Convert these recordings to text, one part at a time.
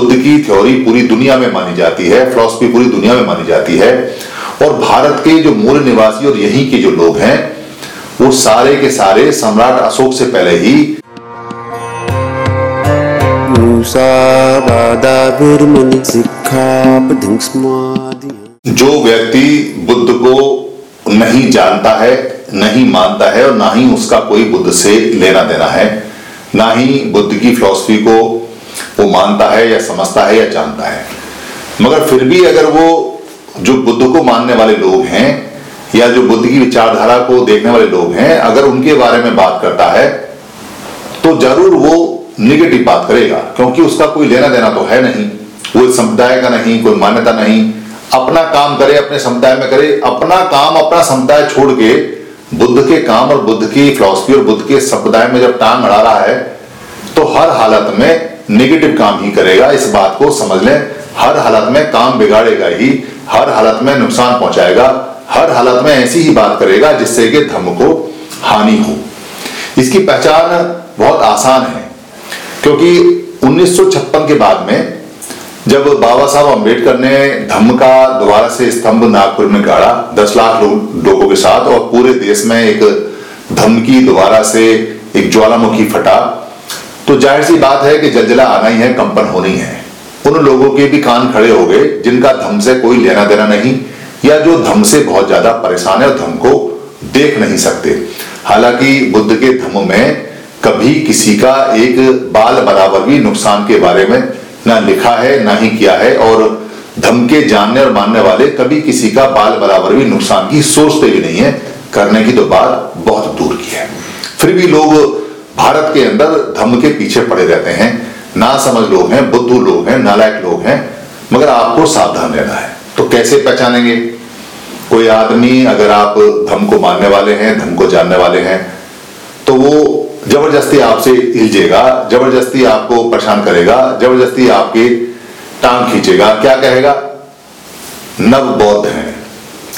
बुद्ध की थ्योरी पूरी दुनिया में मानी जाती है फिलोसफी पूरी दुनिया में मानी जाती है। और भारत के जो मूल निवासी और यहीं के जो लोग हैं वो सारे के सारे सम्राट अशोक से पहले ही जो व्यक्ति बुद्ध को नहीं जानता है नहीं मानता है और ना ही उसका कोई बुद्ध से लेना देना है ना ही बुद्ध की फिलॉसफी को वो मानता है या समझता है या जानता है। मगर फिर भी अगर वो जो बुद्ध को मानने वाले लोग हैं या जो बुद्ध की विचारधारा को देखने वाले लोग हैं, अगर उनके बारे में बात करता है तो ज़रूर वो निगेटिव बात करेगा, क्योंकि उसका कोई लेना देना तो है नहीं। वो समुदाय का नहीं, कोई मान्यता नहीं। अपना काम करे, अपने समुदाय में करे, अपना काम, अपना समुदाय छोड़ के बुद्ध के काम और बुद्ध की फिलोसफी और बुद्ध के समुदाय में जब टांग अड़ा रहा है तो हर हालत में नेगेटिव काम ही करेगा। इस बात को समझ लें। हर हालत में काम बिगाड़ेगा ही। हर हालत में नुकसान पहुंचाएगा। हर हालत में ऐसी ही बात करेगा जिससे कि धर्म को हानि हो। इसकी पहचान बहुत आसान है, क्योंकि 1956 के बाद में जब बाबा साहब अंबेडकर ने धम्म का दोबारा से स्तंभ नागपुर में गाड़ा, दस लाख लोगों के साथ, और पूरे देश में एक धम्म की दोबारा से एक ज्वालामुखी फटा तो ज़ाहिर सी बात है कि जलजला आना ही है, कंपन होनी है। उन लोगों के भी कान खड़े हो गए, जिनका धम से कोई लेना देना नहीं, या जो धम से बहुत ज़्यादा परेशान है और धम को देख नहीं सकते। हालाँकि बुद्ध के धम में कभी किसी का एक बाल बराबर भी नुकसान के बारे में ना लिखा है, ना ही किया है, और धम के जानने और मानने वाले कभी किसी का बाल बराबर भी नुकसान की सोचते भी नहीं है। करने की तो बात बहुत दूर की है। फिर भी लोग भारत के अंदर धम के पीछे पड़े रहते हैं। ना समझ लोग हैं, बुद्धू लोग हैं, नालायक लोग हैं, मगर आपको सावधान रहना है। तो कैसे पहचानेंगे? कोई आदमी अगर आप धम को मानने वाले हैं धम को जानने वाले हैं तो वो ज़बरदस्ती आपसे हिलजेगा ज़बरदस्ती आपको परेशान करेगा, ज़बरदस्ती आपकी टांग खींचेगा। क्या कहेगा? नव बौद्ध हैं।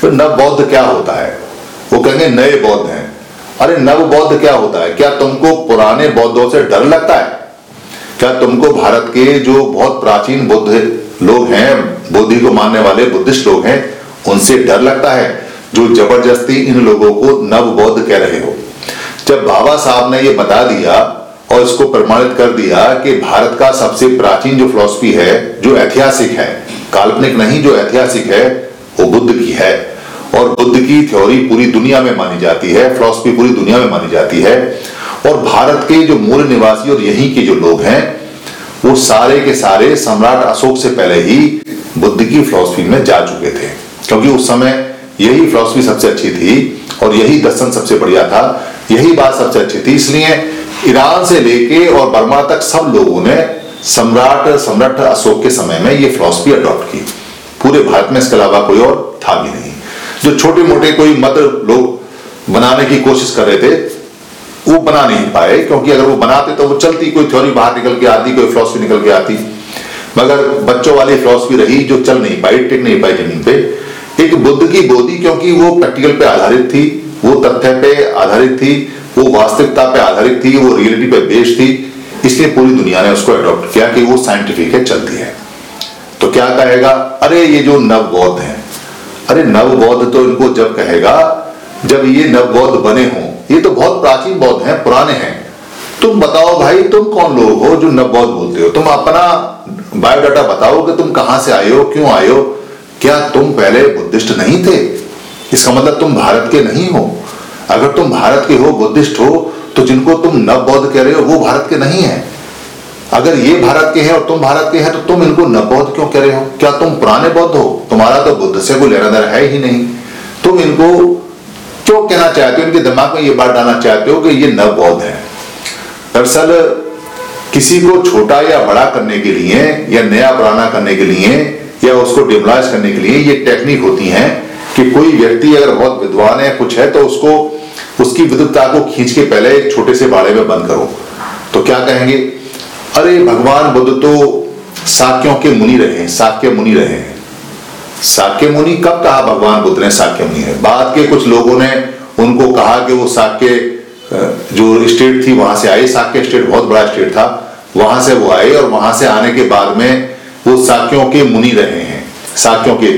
तो नव बौद्ध क्या होता है? वो कहेंगे नए बौद्ध हैं। अरे नव बौद्ध क्या होता है? क्या तुमको पुराने बौद्धों से डर लगता है? क्या तुमको भारत के जो बहुत प्राचीन बुद्ध लोग हैं, बुद्धि को मानने वाले बुद्धिस्ट लोग हैं, उनसे डर लगता है? जो ज़बरदस्ती इन लोगों को नव बौद्ध कह रहे हो। जब बाबा साहब ने ये बता दिया और इसको प्रमाणित कर दिया कि भारत का सबसे प्राचीन जो फिलोसफी है, जो ऐतिहासिक है, काल्पनिक नहीं, जो ऐतिहासिक है, वो बुद्ध की है। और बुद्ध की थ्योरी पूरी दुनिया में मानी जाती है फिलोसफी पूरी दुनिया में मानी जाती है। और भारत के जो मूल निवासी और यहीं के जो लोग हैं, वो सारे के सारे सम्राट अशोक से पहले ही बुद्ध की फिलोसफी में जा चुके थे। क्योंकि उस समय यही फिलोसफी सबसे अच्छी थी और यही दर्शन सबसे बढ़िया था, यही बात सबसे अच्छी थी। इसलिए ईरान से लेके और बर्मा तक सब लोगों ने सम्राट सम्राट अशोक के समय में ये फिलोसफी अडॉप्ट की। पूरे भारत में इसके अलावा कोई और था भी नहीं। जो छोटे मोटे कोई मत लोग बनाने की कोशिश कर रहे थे, वो बना नहीं पाए, क्योंकि अगर वो बनाते तो वो चलती, कोई थ्योरी बाहर निकल के आती, कोई फिलोसफी निकल के आती। मगर बच्चों वाली फिलोसफी रही जो चल नहीं पाई, टिक नहीं पाई ज़मीन पे। एक बुद्ध की बोधी क्योंकि वो प्रैक्टिकल पे आधारित थी, वो तथ्य पे आधारित थी, वो वास्तविकता पे आधारित थी, वो रियलिटी पे बेस्ड थी, इसलिए पूरी दुनिया ने उसको अडॉप्ट किया कि वो साइंटिफिक है, चलती है। तो क्या कहेगा? अरे, ये जो नव बौद्ध है अरे नव बौद्ध तो इनको जब कहेगा, जब ये नव बौद्ध बने हों, ये तो बहुत प्राचीन बौद्ध हैं, पुराने हैं। तुम बताओ भाई, तुम कौन लोग हो जो नव बौद्ध बोलते हो? तुम अपना बायोडाटा बताओ कि तुम कहाँ से आए हो, क्यों आए हो? क्या तुम पहले बुद्धिस्ट नहीं थे? इसका मतलब तुम भारत के नहीं हो। अगर तुम भारत के हो, बुद्धिस्ट हो तो जिनको तुम नव बौद्ध कह रहे हो, वो भारत के नहीं है। अगर ये भारत के हैं और तुम भारत के हैं तो तुम इनको नव बौद्ध क्यों कह रहे हो? क्या तुम पुराने बौद्ध हो? तुम्हारा तो बुद्ध से कोई लेना देना है ही नहीं। तुम इनको क्यों कहना चाहते हो? इनके दिमाग में ये बात डालना चाहते हो कि ये नव बौद्ध है। दरअसल, किसी को छोटा या बड़ा करने के लिए, या नया पुराना करने के लिए, या उसको डिमोलाइज करने के लिए ये टेक्निक होती है कि कोई व्यक्ति अगर बहुत विद्वान है, कुछ है तो उसको, उसकी विद्वता को खींच के पहले एक छोटे से बाड़े में बंद करो। तो क्या कहेंगे? अरे भगवान बुद्ध तो साक्यों के मुनि रहे हैं, साक्य मुनि रहे हैं। साक्य मुनि कब कहा भगवान बुद्ध ने साक्य मुनि है? बाद के कुछ लोगों ने उनको कहा कि वो साक्य जो स्टेट थी, वहाँ से आई साक्य स्टेट बहुत बड़ा स्टेट था। वहाँ से वो आए और वहाँ से आने के बाद में वो साक्यों के मुनि रहे हैं। साक्यों के।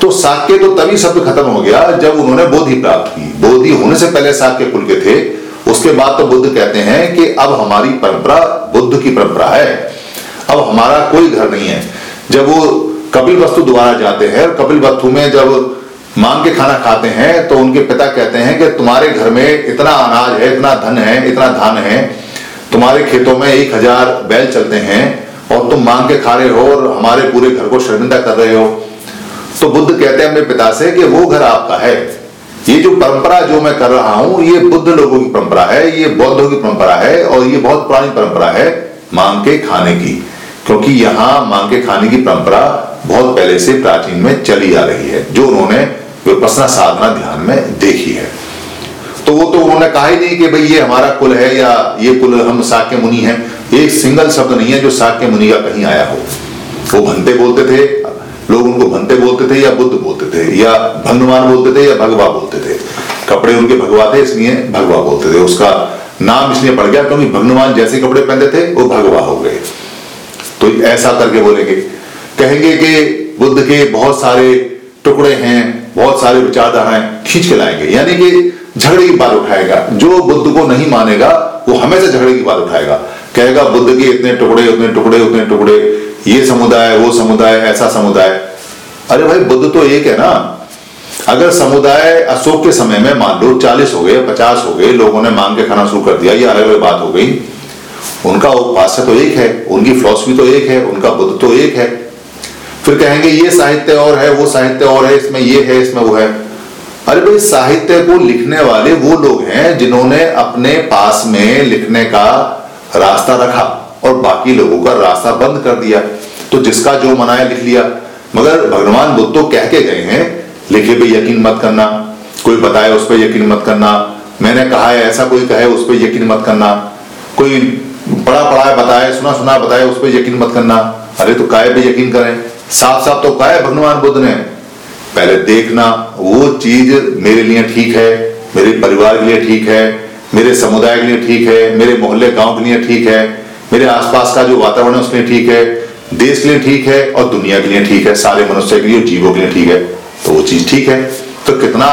तो साक्य तो तभी शब्द खत्म हो गया जब उन्होंने बोधि प्राप्त की। बोधि होने से पहले साक्य कुल के थे। उसके बाद तो बुद्ध कहते हैं कि अब हमारी परंपरा बुद्ध की परंपरा है। अब हमारा कोई घर नहीं है। जब वो कपिल वस्तु द्वारा जाते हैं कपिल वस्तु में जब मांग के खाना खाते हैं तो उनके पिता कहते हैं कि तुम्हारे घर में इतना अनाज है, इतना धन है, इतना धान है, तुम्हारे खेतों में एक हज़ार बैल चलते हैं और तुम मांग के खा रहे हो और हमारे पूरे घर को शर्मिंदा कर रहे हो। तो बुद्ध कहते हैं अपने पिता से कि वो घर आपका है। ये जो परंपरा जो मैं कर रहा हूँ, ये बुद्ध लोगों की परंपरा है, ये बौद्धों की परंपरा है, और ये बहुत पुरानी परंपरा है मांग के खाने की। क्योंकि यहाँ मांग के खाने की परंपरा बहुत पहले से प्राचीन में चली आ रही है, जो उन्होंने विपसना साधना ध्यान में देखी है। तो वो तो उन्होंने कहा ही नहीं कि भाई ये हमारा कुल है या ये कुल हम साक्य मुनि हैं। एक सिंगल शब्द नहीं है जो साक्य मुनि का कहीं आया हो। वो भंते बोलते थे लोग उनको भंते बोलते थे या बुद्ध बोलते थे या भगवान बोलते थे या भगवा बोलते थे। कपड़े उनके भगवा थे इसलिए भगवा बोलते थे। उसका नाम इसलिए पड़ गया क्योंकि भगवान जैसे कपड़े पहनते थे, वो भगवा हो गए। तो ऐसा करके बोलेंगे। कहेंगे कि बुद्ध के बहुत सारे टुकड़े हैं, बहुत सारे विचारधाराएँ खींच के लाएँगे। यानी कि झगड़े की बात उठाएगा। जो बुद्ध को नहीं मानेगा, वो हमेशा झगड़े की बात उठाएगा। कहेगा, बुद्ध के इतने टुकड़े, उतने टुकड़े उतने टुकड़े ये समुदाय, वो समुदाय, ऐसा समुदाय। अरे भाई, बुद्ध तो एक है ना। अगर समुदाय अशोक के समय में, मान लो, चालीस हो गए, पचास हो गए, लोगों ने मांग के खाना शुरू कर दिया, ये अलग अलग बात हो गई। उनका उपास्य तो एक है, उनकी फिलोसफी तो एक है, उनका बुद्ध तो एक है। फिर कहेंगे, ये साहित्य और है, वो साहित्य और है, इसमें ये है, इसमें वो है। अरे भाई, साहित्य को लिखने वाले वो लोग हैं जिन्होंने अपने पास में लिखने का रास्ता रखा। और बाकी लोगों का रास्ता बंद कर दिया। तो जिसका जो मनाया लिख लिया। मगर भगवान बुद्ध तो कह के गए हैं, लिखे पे यकीन मत करना। कोई बताए उस पर यकीन मत करना। मैंने कहा है, ऐसा कोई कहे उस पर यकीन मत करना। कोई पढ़ा पढ़ा बताए, सुना सुना बताए उस पर यकीन मत करना। अरे तो काय पे यकीन करें? साफ़ साफ़ तो काय भगवान बुद्ध ने। पहले देखना, वो चीज़ मेरे लिए ठीक है, मेरे परिवार के लिए ठीक है, मेरे समुदाय के लिए ठीक है, मेरे मोहल्ले गाँव के लिए ठीक है। मेरे आसपास का जो वातावरण है उसके लिए ठीक है, देश के लिए ठीक है और दुनिया के लिए ठीक है, सारे मनुष्य के लिए जीवों के लिए ठीक है। तो वो चीज़ ठीक है। तो कितना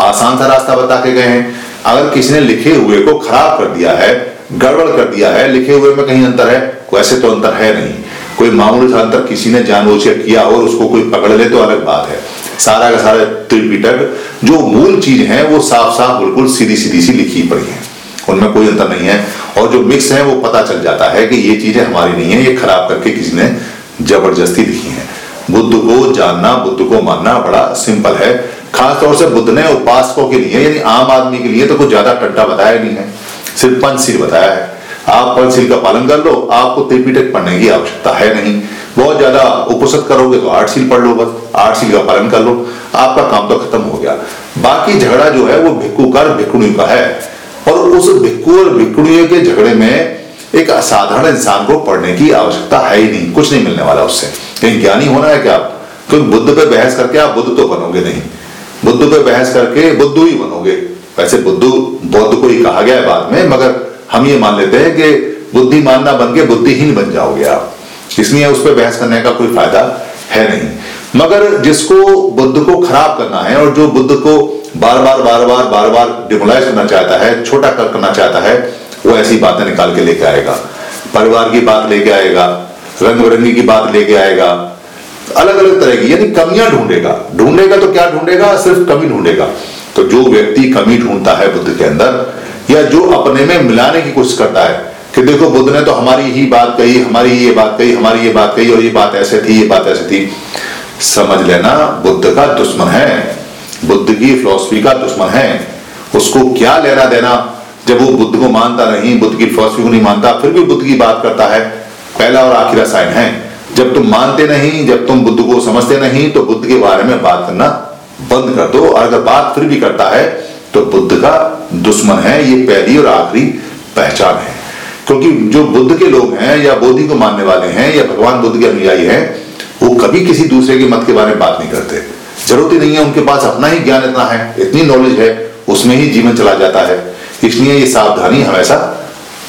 आसान सा रास्ता बता के गए हैं। अगर किसी ने लिखे हुए को खराब कर दिया है, गड़बड़ कर दिया है, लिखे हुए में कहीं अंतर है वैसे तो अंतर है नहीं। कोई मामूली सा अंतर किसी ने जानबूझ के किया और उसको कोई पकड़ ले तो अलग बात है। सारा का सारा त्रिपिटक, जो मूल चीज़ है, वो साफ़ साफ़ बिल्कुल सीधी सीधी सी लिखी पड़ी है। उनमें कोई अंतर नहीं है। और जो मिक्स है, वो पता चल जाता है कि ये चीज़ें हमारी नहीं है, ये खराब करके किसी ने ज़बरदस्ती लिखी है। बुद्ध को जानना, बुद्ध को मानना बड़ा सिंपल है। खासतौर से बुद्ध ने उपासकों के लिए, यानी आम आदमी के लिए तो कुछ ज़्यादा टट्टा बताया नहीं है। सिर्फ़ पंचशील बताया है। आप पंचशील का पालन कर लो, आपको त्रिपिटक पढ़ने की आवश्यकता है नहीं। बहुत ज़्यादा उपसत करोगे तो आठ सील पढ़ लो बस, आठ सील का पालन कर लो। आपका काम तो खत्म हो गया। बाकी झगड़ा जो है, वो भिक्कू कर भिक्कुणी का है। और उस भिक्कू और भिक्कुणियों के झगड़े में एक असाधारण इंसान को पढ़ने की आवश्यकता है ही नहीं, कुछ नहीं मिलने वाला उससे। कहीं ज्ञानी होना है क्या क्योंकि बुद्ध पे बहस करके आप बुद्ध तो बनोगे नहीं? बुद्ध पे बहस करके बुद्ध ही बनोगे। वैसे बुद्ध, बौद्ध को ही कहा गया है बाद में, मगर हम ये मान लेते हैं कि बुद्धि मानना बन के बुद्धिहीन बन जाओगे आप। इसलिए उस पर बहस करने का कोई फ़ायदा है नहीं। मगर जिसको बुद्ध को खराब करना है और जो बुद्ध को बार बार बार बार बार बार डिमोलाइज करना चाहता है, छोटा कर करना चाहता है, वो ऐसी बातें निकाल के लेके आएगा। परिवार की बात लेके आएगा रंग बिरंगी की बात लेके आएगा अलग अलग तरह की, यानी कमियाँ ढूंढेगा। ढूंढेगा तो क्या ढूंढेगा? सिर्फ़ कमी ढूंढेगा। तो जो व्यक्ति कमी ढूंढता है बुद्ध के अंदर, या जो अपने में मिलाने की कोशिश करता है, कि देखो बुद्ध ने तो हमारी ही बात कही, हमारी ये बात कही, हमारी ये बात कही, और ये बात ऐसे थी, ये बात ऐसे थी, समझ लेना बुद्ध का दुश्मन है। बुद्ध की फिलोसफी का दुश्मन है। उसको क्या लेना देना? जब वो बुद्ध को मानता नहीं, बुद्ध की फिलोसफी को नहीं मानता, फिर भी बुद्ध की बात करता है। पहला और आखिर रसायन है। जब तुम मानते नहीं, जब तुम बुद्ध को समझते नहीं तो बुद्ध के बारे में बात करना बंद कर दो। और अगर बात फिर भी करता है तो बुद्ध का दुश्मन है। ये पहली और आखिरी पहचान है। क्योंकि जो बुद्ध के लोग हैं, या बोधि को मानने वाले हैं, या भगवान बुद्ध के अनुयायी हैं, वो कभी किसी दूसरे के मत के बारे में बात नहीं करते। ज़रूरत ही नहीं है, उनके पास अपना ही ज्ञान इतना है, इतनी नॉलेज है, उसमें ही जीवन चला जाता है। इसलिए ये सावधानी हमेशा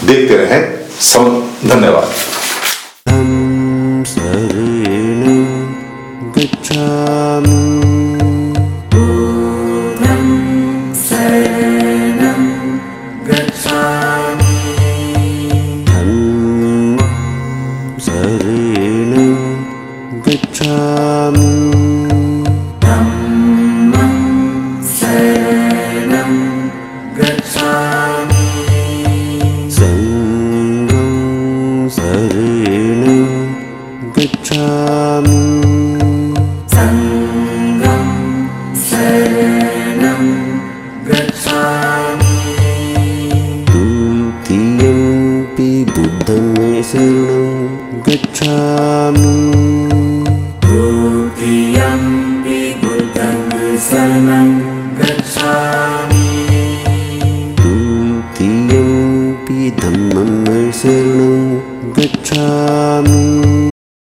देखते रहे। धन्यवाद। शरणं गच्छामि